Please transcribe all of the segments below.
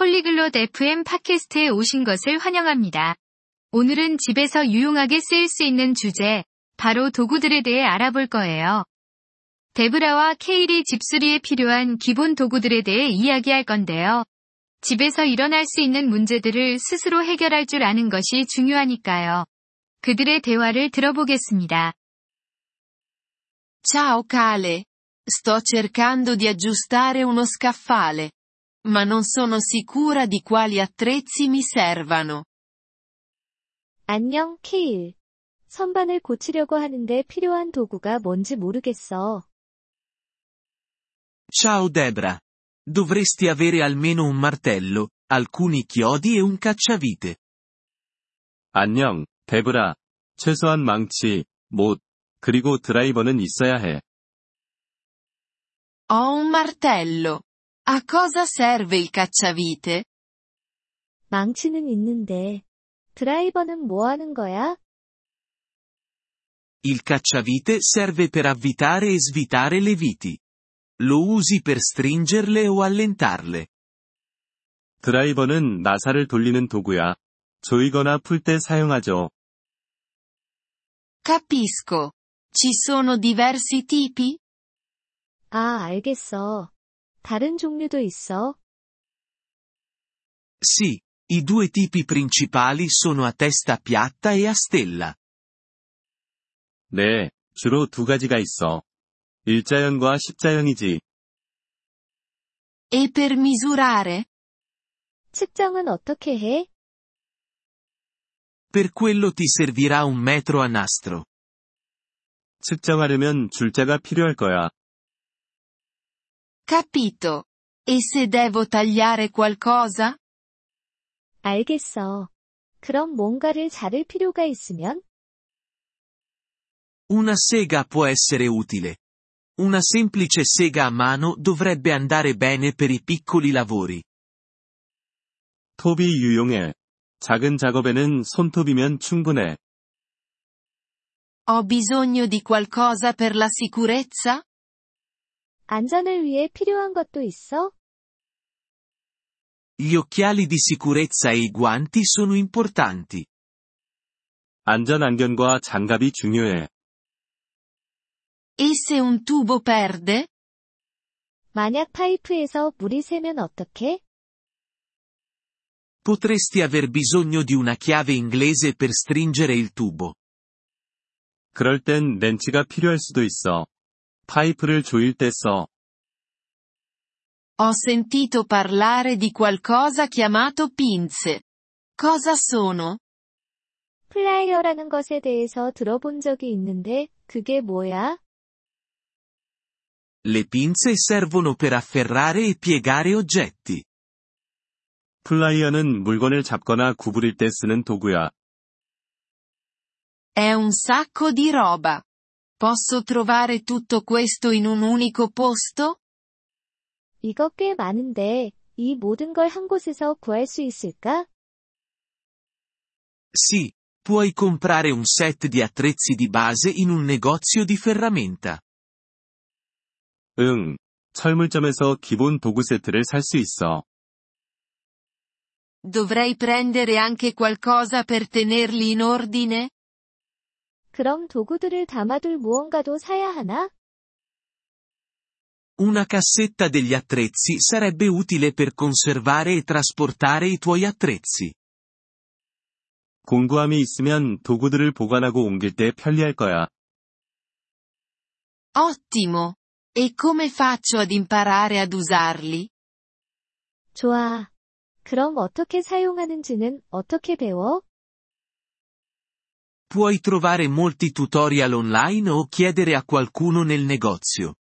폴리글롯 FM 팟캐스트에 오신 것을 환영합니다. 오늘은 집에서 유용하게 쓰일 수 있는 주제, 바로 도구들에 대해 알아볼 거예요. 데브라와 케일이 집수리에 필요한 기본 도구들에 대해 이야기할 건데요. 집에서 일어날 수 있는 문제들을 스스로 해결할 줄 아는 것이 중요하니까요. 그들의 대화를 들어보겠습니다. Ciao Kale. Sto cercando di aggiustare uno scaffale. Ma non sono sicura di quali attrezzi mi servano. 안녕, 케일. 선반을 고치려고 하는데 필요한 도구가 뭔지 모르겠어. Ciao Debra. Dovresti avere almeno un martello, alcuni chiodi e un cacciavite. 안녕, 데브라. 최소한 망치, 못, 그리고 드라이버는 있어야 해. Ho un martello. A cosa serve il cacciavite? 망치는 있는데. 드라이버는 뭐 하는 거야? Il cacciavite serve per avvitare e svitare le viti. Lo usi per stringerle o allentarle. 드라이버는 나사를 돌리는 도구야. 조이거나 풀 때 사용하죠. Capisco. Ci sono diversi tipi? 아, 알겠어. 다른 종류도 있어. Sì, i due tipi principali sono a testa piatta e a stella. 네, 주로 두 가지가 있어. 일자형과 십자형이지. E per misurare? 측정은 어떻게 해? Per quello ti servirà un metro a nastro. 측정하려면 줄자가 필요할 거야. Capito. E se devo tagliare qualcosa? 알겠어. 그럼 뭔가를 자를 필요가 있으면? Una sega può essere utile. Una semplice sega a mano dovrebbe andare bene per i piccoli lavori. 톱이 유용해. 작은 작업에는 손톱이면 충분해. Ho bisogno di qualcosa per la sicurezza? 안전을 위해 필요한 것도 있어? Gli occhiali di sicurezza e i guanti sono importanti. 안전 안경과 장갑이 중요해. E se un tubo perde? 만약 파이프에서 물이 새면 어떡해? Potresti aver bisogno di una chiave inglese per stringere il tubo. 그럴 땐 렌치가 필요할 수도 있어. 파이프를 조일 때 써. Ho sentito parlare di qualcosa chiamato pinze. Cosa sono? 플라이어라는 것에 대해서 들어본 적이 있는데, 그게 뭐야? Le pinze servono per afferrare e piegare oggetti. 플라이어는 물건을 잡거나 구부릴 때 쓰는 도구야. È un sacco di roba. Posso trovare tutto questo in un unico posto? 이거 꽤 많은데, 이 모든 걸 한 곳에서 구할 수 있을까? Sì, puoi comprare un set di attrezzi di base in un negozio di ferramenta. 응. 철물점에서 기본 도구 세트를 살 수 있어. Dovrei prendere anche qualcosa per tenerli in ordine? 그럼 도구들을 담아둘 무언가도 사야 하나? Una cassetta degli attrezzi sarebbe utile per conservare e trasportare i tuoi attrezzi. 공구함이 있으면 도구들을 보관하고 옮길 때 편리할 거야. Ottimo! E come faccio ad imparare ad usarli? 좋아. 그럼 어떻게 사용하는지는 어떻게 배워? Puoi trovare molti tutorial online o chiedere a qualcuno nel negozio.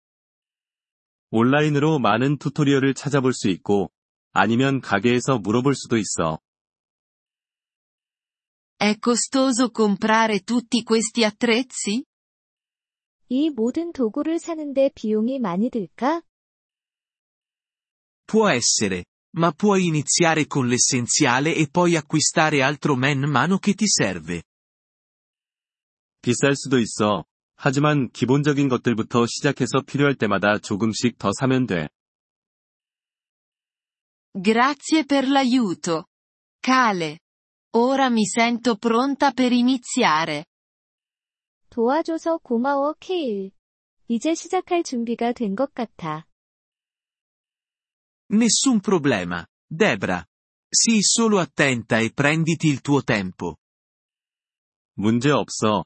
온라인으로 많은 튜토리얼을 찾아볼 수 있고, 아니면 가게에서 물어볼 수도 있어. È costoso comprare tutti questi attrezzi? 이 모든 도구를 사는데 비용이 많이 들까? Può essere, ma puoi iniziare con l'essenziale e poi acquistare altro man mano che ti serve. 비쌀 수도 있어. 하지만 기본적인 것들부터 시작해서 필요할 때마다 조금씩 더 사면 돼. Grazie per l'aiuto. Cale. Ora mi sento pronta per iniziare. 도와줘서 고마워, 케일. 이제 시작할 준비가 된 것 같아. Nessun problema, Debra. Sii solo attenta e prenditi il tuo tempo. 문제 없어,